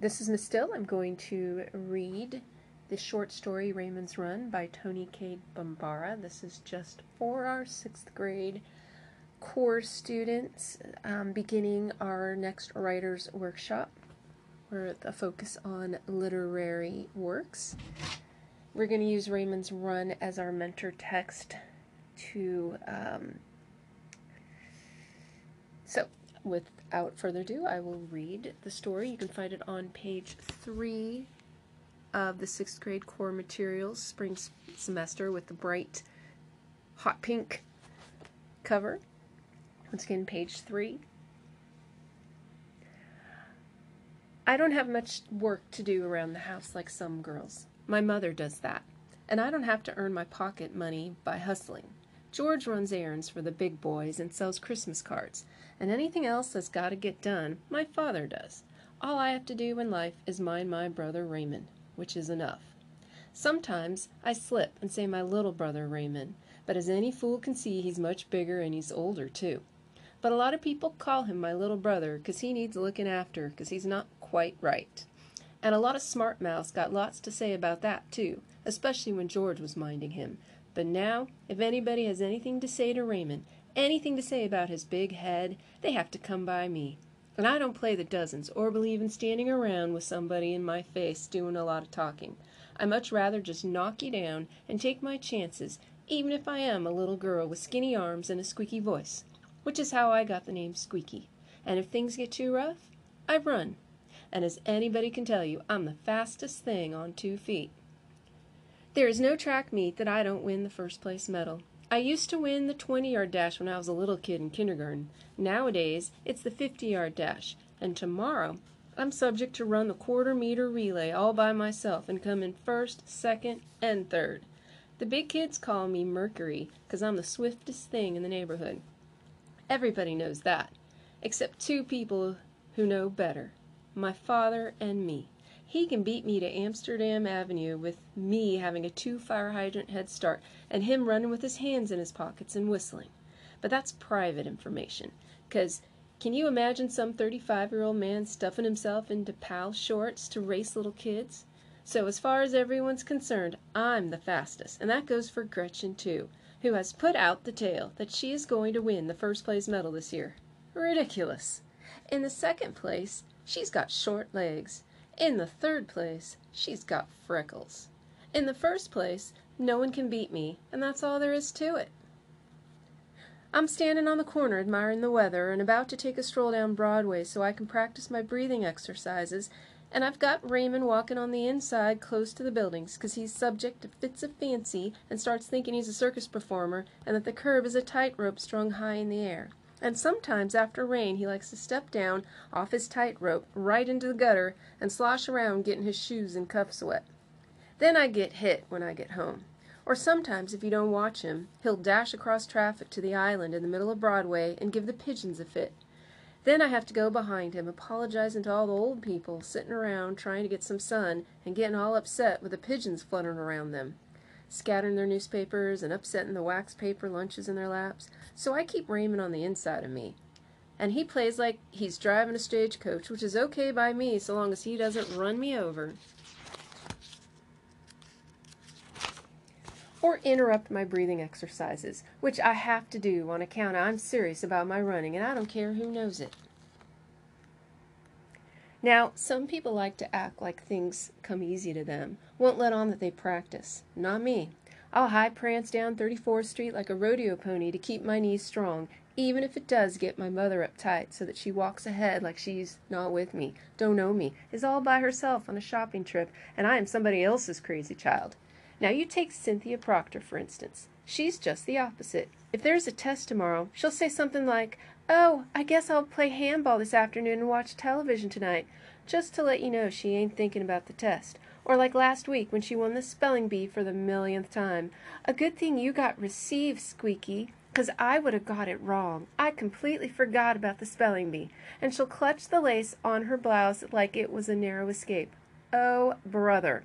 this is Miss Still. I'm going to read the short story Raymond's Run by Toni Cade Bambara. This is just for our sixth grade core students um, beginning our next writer's workshop. We're at the focus on literary works. We're going to use Raymond's Run as our mentor text to. Um, so, without further ado, I will read the story. You can find it on page three of the sixth grade core materials spring semester with the bright hot pink cover. Once again, page three. I don't have much work to do around the house like some girls. My mother does that, and I don't have to earn my pocket money by hustling. George runs errands for the big boys and sells Christmas cards, and anything else that's got to get done, my father does. All I have to do in life is mind my brother Raymond, which is enough. Sometimes I slip and say my little brother Raymond, but as any fool can see, he's much bigger and he's older too. But a lot of people call him my little brother 'cause he needs looking after 'cause he's not quite right. And a lot of smart mouths got lots to say about that too, especially when George was minding him. But now, if anybody has anything to say to Raymond, anything to say about his big head, they have to come by me. And I don't play the dozens or believe in standing around with somebody in my face doing a lot of talking. I much rather just knock you down and take my chances, even if I am a little girl with skinny arms and a squeaky voice, which is how I got the name Squeaky. And if things get too rough, I run. And as anybody can tell you, I'm the fastest thing on two feet. There is no track meet that I don't win the first place medal. I used to win the 20 yard dash when I was a little kid in kindergarten. Nowadays, it's the 50 yard dash. And tomorrow, I'm subject to run the quarter meter relay all by myself and come in first, second, and third. The big kids call me Mercury because I'm the swiftest thing in the neighborhood. Everybody knows that, except two people who know better my father and me. He can beat me to Amsterdam Avenue with me having a two fire hydrant head start and him running with his hands in his pockets and whistling. But that's private information, 'cause can you imagine some 35 year old man stuffing himself into pal shorts to race little kids? So as far as everyone's concerned, I'm the fastest, and that goes for Gretchen too, who has put out the tale that she is going to win the first place medal this year. Ridiculous. In the second place, she's got short legs. In the third place, she's got freckles. In the first place, no one can beat me, and that's all there is to it. I'm standing on the corner admiring the weather and about to take a stroll down Broadway so I can practice my breathing exercises, and I've got Raymond walking on the inside close to the buildings 'cause he's subject to fits of fancy and starts thinking he's a circus performer and that the curb is a tightrope strung high in the air. And sometimes after rain he likes to step down off his tightrope right into the gutter and slosh around getting his shoes and cuffs wet. Then I get hit when I get home. Or sometimes, if you don't watch him, he'll dash across traffic to the island in the middle of Broadway and give the pigeons a fit. Then I have to go behind him, apologizing to all the old people sitting around trying to get some sun and getting all upset with the pigeons fluttering around them scattering their newspapers and upsetting the wax paper lunches in their laps. So I keep Raymond on the inside of me. And he plays like he's driving a stagecoach, which is okay by me so long as he doesn't run me over. Or interrupt my breathing exercises, which I have to do on account I'm serious about my running and I don't care who knows it. Now, some people like to act like things come easy to them, won't let on that they practice. Not me. I'll high prance down 34th Street like a rodeo pony to keep my knees strong, even if it does get my mother uptight so that she walks ahead like she's not with me, don't know me, is all by herself on a shopping trip, and I am somebody else's crazy child. Now, you take Cynthia Proctor, for instance. She's just the opposite. If there's a test tomorrow, she'll say something like, Oh, I guess I'll play handball this afternoon and watch television tonight, just to let you know she ain't thinking about the test. Or like last week when she won the spelling bee for the millionth time. A good thing you got received, Squeaky, 'cause I would have got it wrong. I completely forgot about the spelling bee. And she'll clutch the lace on her blouse like it was a narrow escape. Oh, brother.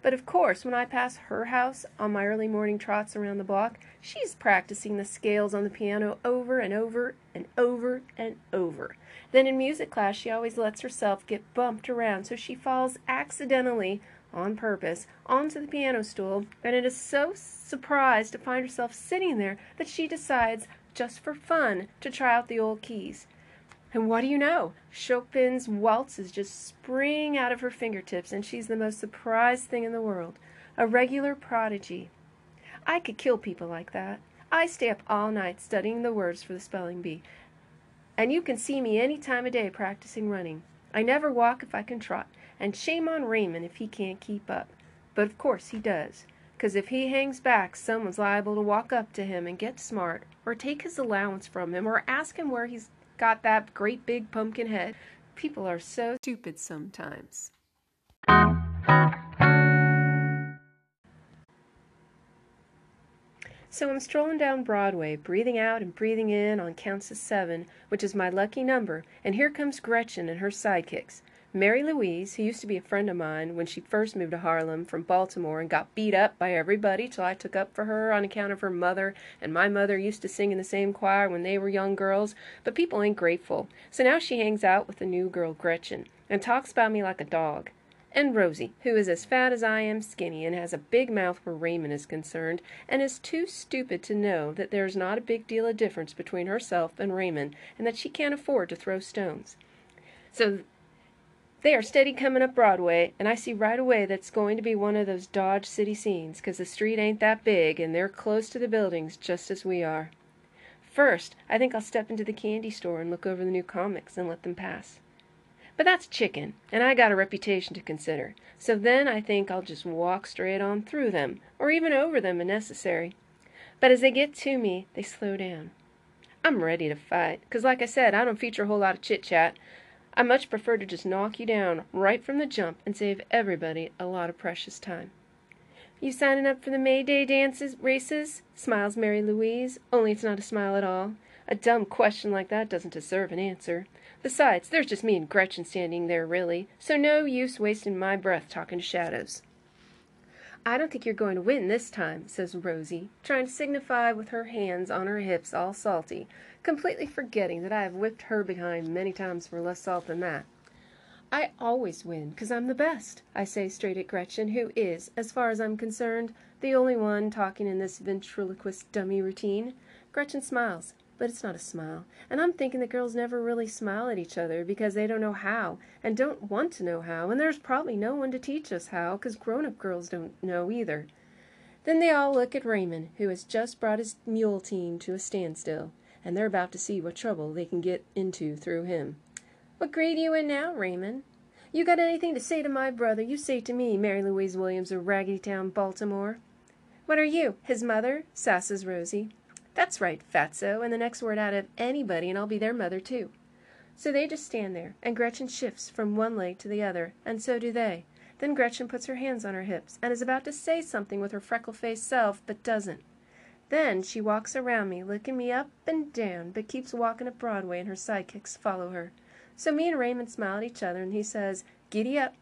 But of course, when I pass her house on my early morning trots around the block, she's practicing the scales on the piano over and over and over and over. Then in music class, she always lets herself get bumped around so she falls accidentally, on purpose, onto the piano stool, and it is so surprised to find herself sitting there that she decides, just for fun, to try out the old keys. And what do you know? Chopin's waltzes just spring out of her fingertips, and she's the most surprised thing in the world. A regular prodigy. I could kill people like that. I stay up all night studying the words for the spelling bee. And you can see me any time of day practicing running. I never walk if I can trot, and shame on Raymond if he can't keep up. But of course he does, 'cause if he hangs back someone's liable to walk up to him and get smart, or take his allowance from him, or ask him where he's got that great big pumpkin head. People are so stupid sometimes. So I'm strolling down Broadway, breathing out and breathing in on counts of seven, which is my lucky number, and here comes Gretchen and her sidekicks. Mary Louise, who used to be a friend of mine when she first moved to Harlem from Baltimore and got beat up by everybody till I took up for her on account of her mother, and my mother used to sing in the same choir when they were young girls, but people ain't grateful. So now she hangs out with the new girl Gretchen and talks about me like a dog. And Rosie, who is as fat as I am skinny and has a big mouth where Raymond is concerned, and is too stupid to know that there's not a big deal of difference between herself and Raymond, and that she can't afford to throw stones. So they are steady coming up Broadway, and I see right away that's going to be one of those Dodge City scenes, 'cause the street ain't that big, and they're close to the buildings just as we are. First, I think I'll step into the candy store and look over the new comics and let them pass. But that's chicken, and I got a reputation to consider, so then I think I'll just walk straight on through them, or even over them if necessary. But as they get to me, they slow down. I'm ready to fight, 'cause like I said, I don't feature a whole lot of chit chat. I much prefer to just knock you down right from the jump and save everybody a lot of precious time. You signing up for the May Day dances races? smiles Mary Louise, only it's not a smile at all. A dumb question like that doesn't deserve an answer. Besides, there's just me and Gretchen standing there really, so no use wasting my breath talking to shadows. I don't think you're going to win this time, says Rosie, trying to signify with her hands on her hips all salty, completely forgetting that I have whipped her behind many times for less salt than that. I always win, 'cause I'm the best, I say straight at Gretchen, who is, as far as I'm concerned, the only one talking in this ventriloquist dummy routine. Gretchen smiles, but it's not a smile, and I'm thinking that girls never really smile at each other because they don't know how, and don't want to know how, and there's probably no one to teach us how, 'cause grown up girls don't know either. Then they all look at Raymond, who has just brought his mule team to a standstill and they're about to see what trouble they can get into through him. What grade are you in now, Raymond? You got anything to say to my brother, you say to me, Mary Louise Williams of Raggedy Town, Baltimore. What are you, his mother? sasses Rosie. That's right, fatso, and the next word out of anybody, and I'll be their mother, too. So they just stand there, and Gretchen shifts from one leg to the other, and so do they. Then Gretchen puts her hands on her hips, and is about to say something with her freckle faced self, but doesn't. Then she walks around me, looking me up and down, but keeps walking up Broadway and her sidekicks follow her. So me and Raymond smile at each other and he says, Giddy up,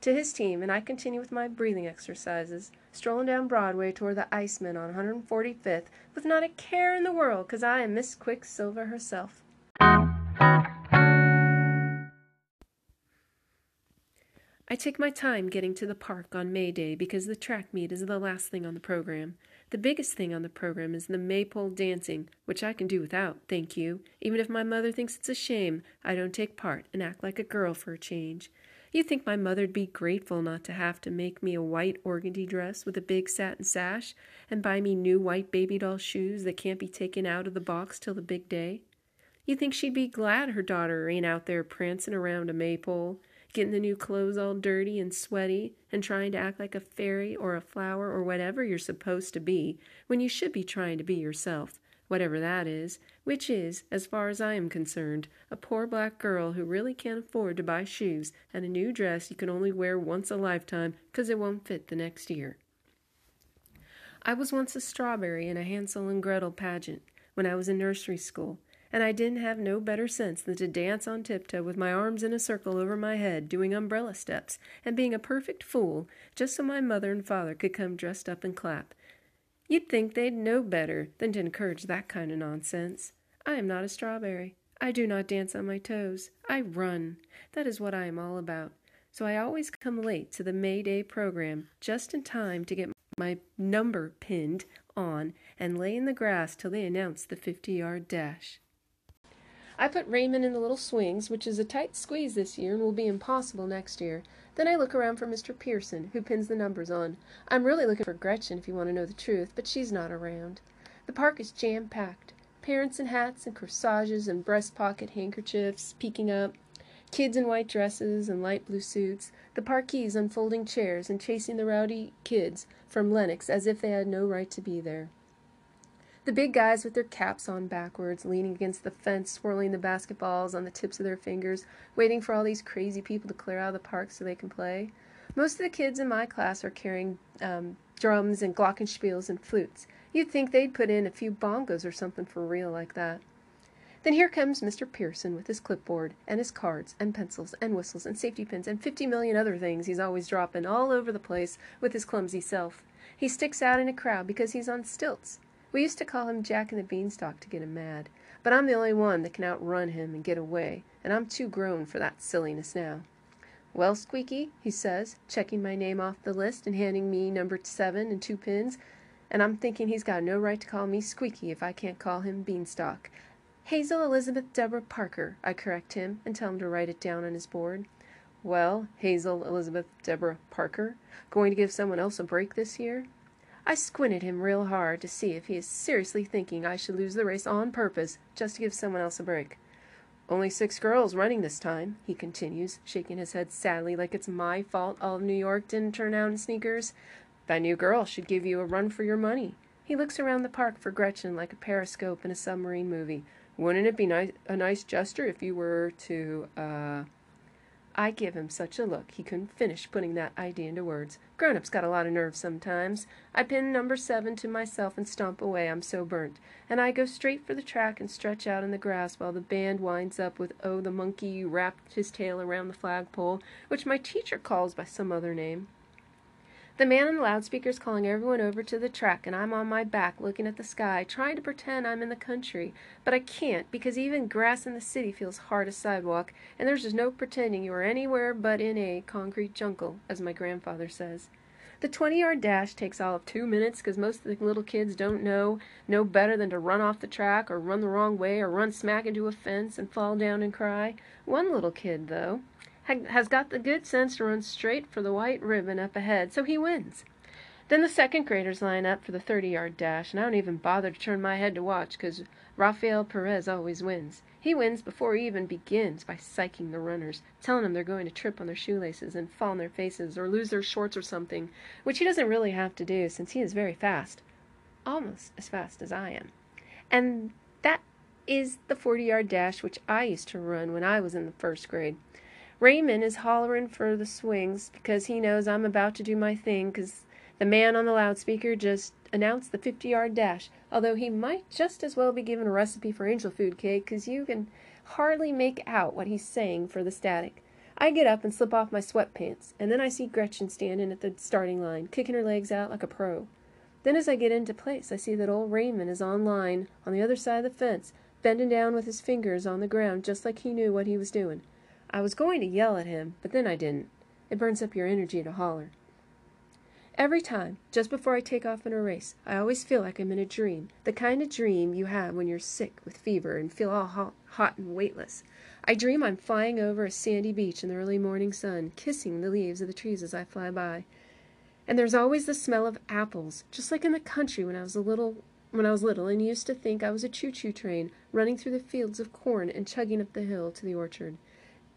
to his team, and I continue with my breathing exercises, strolling down Broadway toward the Iceman on 145th with not a care in the world, because I am Miss Quicksilver herself. I take my time getting to the park on May Day because the track meet is the last thing on the program. The biggest thing on the program is the maypole dancing, which I can do without, thank you. Even if my mother thinks it's a shame, I don't take part and act like a girl for a change. You think my mother'd be grateful not to have to make me a white organdy dress with a big satin sash and buy me new white baby doll shoes that can't be taken out of the box till the big day? You think she'd be glad her daughter ain't out there prancing around a maypole getting the new clothes all dirty and sweaty, and trying to act like a fairy or a flower or whatever you're supposed to be, when you should be trying to be yourself, whatever that is, which is, as far as I am concerned, a poor black girl who really can't afford to buy shoes and a new dress you can only wear once a lifetime because it won't fit the next year. I was once a strawberry in a Hansel and Gretel pageant when I was in nursery school, and I didn't have no better sense than to dance on tiptoe with my arms in a circle over my head, doing umbrella steps, and being a perfect fool, just so my mother and father could come dressed up and clap. You'd think they'd know better than to encourage that kind of nonsense. I am not a strawberry. I do not dance on my toes. I run. That is what I am all about. So I always come late to the May Day program, just in time to get my number pinned on and lay in the grass till they announce the 50 yard dash. I put Raymond in the little swings, which is a tight squeeze this year and will be impossible next year. Then I look around for Mr. Pearson, who pins the numbers on. I'm really looking for Gretchen, if you want to know the truth, but she's not around. The park is jam packed. Parents in hats and corsages and breast pocket handkerchiefs peeking up. Kids in white dresses and light blue suits. The parkees unfolding chairs and chasing the rowdy kids from Lenox as if they had no right to be there. The big guys with their caps on backwards, leaning against the fence, swirling the basketballs on the tips of their fingers, waiting for all these crazy people to clear out of the park so they can play. Most of the kids in my class are carrying um, drums and glockenspiels and flutes. You'd think they'd put in a few bongos or something for real like that. Then here comes Mr. Pearson with his clipboard and his cards and pencils and whistles and safety pins and fifty million other things he's always dropping all over the place with his clumsy self. He sticks out in a crowd because he's on stilts. We used to call him Jack and the Beanstalk to get him mad, but I'm the only one that can outrun him and get away, and I'm too grown for that silliness now. Well, Squeaky, he says, checking my name off the list and handing me number seven and two pins, and I'm thinking he's got no right to call me Squeaky if I can't call him Beanstalk. Hazel Elizabeth Deborah Parker, I correct him and tell him to write it down on his board. Well, Hazel Elizabeth Deborah Parker, going to give someone else a break this year? I squint at him real hard to see if he is seriously thinking I should lose the race on purpose just to give someone else a break. Only six girls running this time, he continues, shaking his head sadly like it's my fault all of New York didn't turn out in sneakers. That new girl should give you a run for your money. He looks around the park for Gretchen like a periscope in a submarine movie. Wouldn't it be nice, a nice gesture if you were to, uh, I give him such a look he couldn't finish putting that idea into words. Grown ups got a lot of nerve sometimes. I pin number seven to myself and stomp away, I'm so burnt. And I go straight for the track and stretch out in the grass while the band winds up with Oh, the monkey wrapped his tail around the flagpole, which my teacher calls by some other name. The man in the loudspeaker's calling everyone over to the track, and I'm on my back looking at the sky, trying to pretend I'm in the country. But I can't, because even grass in the city feels hard as sidewalk, and there's just no pretending you are anywhere but in a concrete jungle, as my grandfather says. The 20 yard dash takes all of two minutes because most of the little kids don't know no better than to run off the track or run the wrong way or run smack into a fence and fall down and cry. One little kid, though, has got the good sense to run straight for the white ribbon up ahead, so he wins. Then the second graders line up for the 30 yard dash, and I don't even bother to turn my head to watch because Rafael Perez always wins. He wins before he even begins by psyching the runners, telling them they're going to trip on their shoelaces and fall on their faces or lose their shorts or something, which he doesn't really have to do since he is very fast. Almost as fast as I am. And that is the 40 yard dash which I used to run when I was in the first grade. Raymond is hollering for the swings because he knows I'm about to do my thing because the man on the loudspeaker just announced the 50 yard dash, although he might just as well be given a recipe for angel food cake because you can hardly make out what he's saying for the static. I get up and slip off my sweatpants, and then I see Gretchen standing at the starting line, kicking her legs out like a pro. Then, as I get into place, I see that old Raymond is on line on the other side of the fence, bending down with his fingers on the ground just like he knew what he was doing. I was going to yell at him, but then I didn't. It burns up your energy to holler. Every time, just before I take off in a race, I always feel like I'm in a dream, the kind of dream you have when you're sick with fever and feel all hot, hot and weightless. I dream I'm flying over a sandy beach in the early morning sun, kissing the leaves of the trees as I fly by. And there's always the smell of apples, just like in the country when I was a little when I was little and used to think I was a choo-choo train running through the fields of corn and chugging up the hill to the orchard.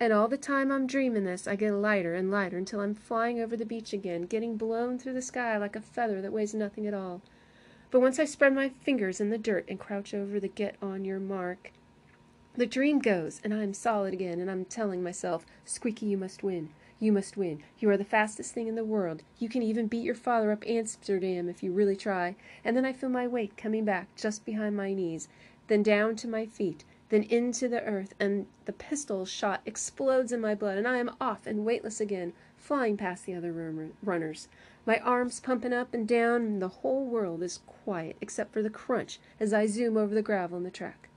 And all the time I'm dreaming this, I get lighter and lighter until I'm flying over the beach again, getting blown through the sky like a feather that weighs nothing at all. But once I spread my fingers in the dirt and crouch over the get on your mark, the dream goes, and I am solid again, and I'm telling myself, Squeaky, you must win. You must win. You are the fastest thing in the world. You can even beat your father up Amsterdam if you really try. And then I feel my weight coming back just behind my knees, then down to my feet, then into the earth, and the pistol shot explodes in my blood, and I am off and weightless again, flying past the other runners, my arms pumping up and down, and the whole world is quiet except for the crunch as I zoom over the gravel in the track.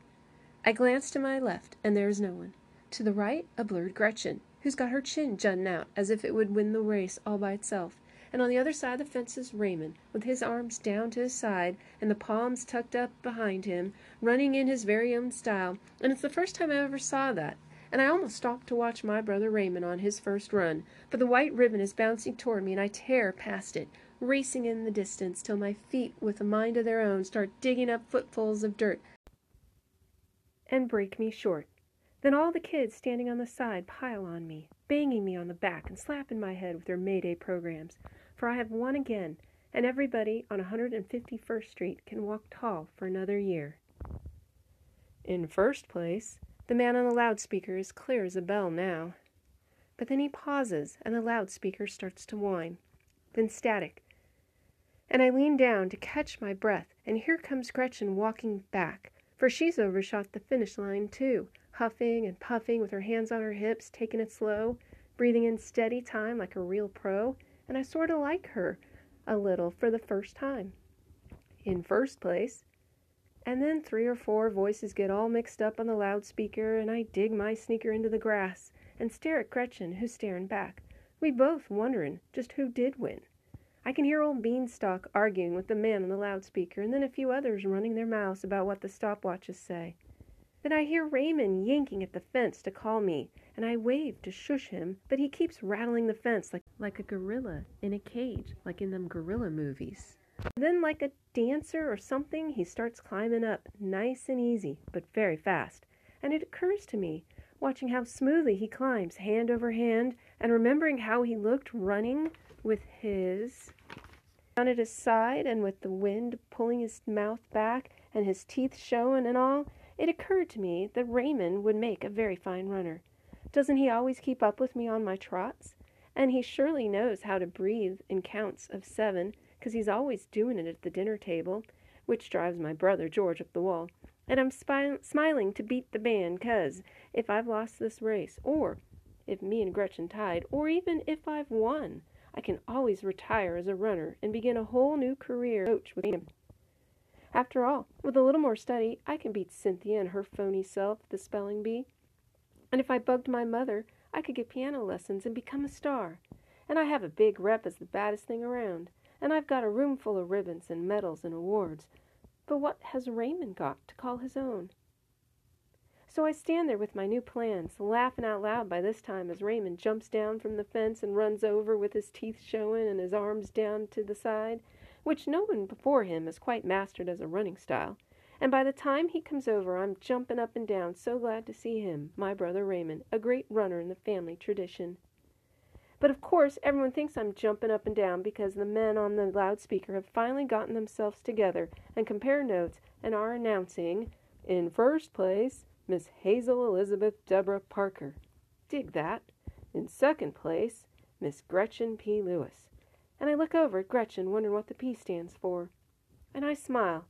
I glance to my left, and there is no one. To the right, a blurred Gretchen, who's got her chin jutting out as if it would win the race all by itself and on the other side of the fence is Raymond, with his arms down to his side and the palms tucked up behind him, running in his very own style, and it's the first time I ever saw that. And I almost stopped to watch my brother Raymond on his first run, for the white ribbon is bouncing toward me and I tear past it, racing in the distance till my feet, with a mind of their own, start digging up footfuls of dirt and break me short. Then all the kids standing on the side pile on me, banging me on the back and slapping my head with their Mayday programs for I have won again, and everybody on 151st Street can walk tall for another year. In first place, the man on the loudspeaker is clear as a bell now. But then he pauses, and the loudspeaker starts to whine, then static. And I lean down to catch my breath, and here comes Gretchen walking back, for she's overshot the finish line too, huffing and puffing with her hands on her hips, taking it slow, breathing in steady time like a real pro, and I sort of like her a little for the first time. In first place, and then three or four voices get all mixed up on the loudspeaker, and I dig my sneaker into the grass and stare at Gretchen, who's staring back. We both wondering just who did win. I can hear old Beanstalk arguing with the man on the loudspeaker, and then a few others running their mouths about what the stopwatches say. Then I hear Raymond yanking at the fence to call me, and I wave to shush him, but he keeps rattling the fence like, like a gorilla in a cage, like in them gorilla movies. Then, like a dancer or something, he starts climbing up, nice and easy, but very fast. And it occurs to me, watching how smoothly he climbs, hand over hand, and remembering how he looked running with his down at his side and with the wind pulling his mouth back and his teeth showing and all, it occurred to me that Raymond would make a very fine runner. Doesn't he always keep up with me on my trots? And he surely knows how to breathe in counts of seven, 'cause he's always doing it at the dinner table, which drives my brother George up the wall. And I'm spi- smiling to beat the band, 'cause if I've lost this race, or if me and Gretchen tied, or even if I've won, I can always retire as a runner and begin a whole new career coach with him. After all, with a little more study, I can beat Cynthia and her phony self, the spelling bee. And if I bugged my mother, I could get piano lessons and become a star. And I have a big rep as the baddest thing around. And I've got a room full of ribbons and medals and awards. But what has Raymond got to call his own? So I stand there with my new plans, laughing out loud by this time as Raymond jumps down from the fence and runs over with his teeth showing and his arms down to the side, which no one before him has quite mastered as a running style. And by the time he comes over, I'm jumping up and down, so glad to see him, my brother Raymond, a great runner in the family tradition. But of course, everyone thinks I'm jumping up and down because the men on the loudspeaker have finally gotten themselves together and compare notes and are announcing, in first place, Miss Hazel Elizabeth Deborah Parker. Dig that. In second place, Miss Gretchen P. Lewis. And I look over at Gretchen, wondering what the P stands for. And I smile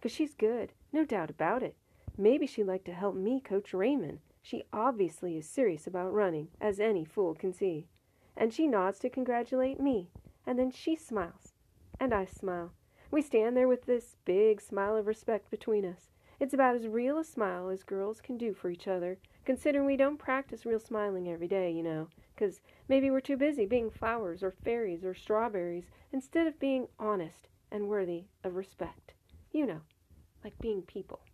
'Cause she's good, no doubt about it. Maybe she'd like to help me coach Raymond. She obviously is serious about running, as any fool can see. And she nods to congratulate me, and then she smiles. And I smile. We stand there with this big smile of respect between us. It's about as real a smile as girls can do for each other, considering we don't practice real smiling every day, you know, 'cause maybe we're too busy being flowers or fairies or strawberries instead of being honest and worthy of respect. You know like being people.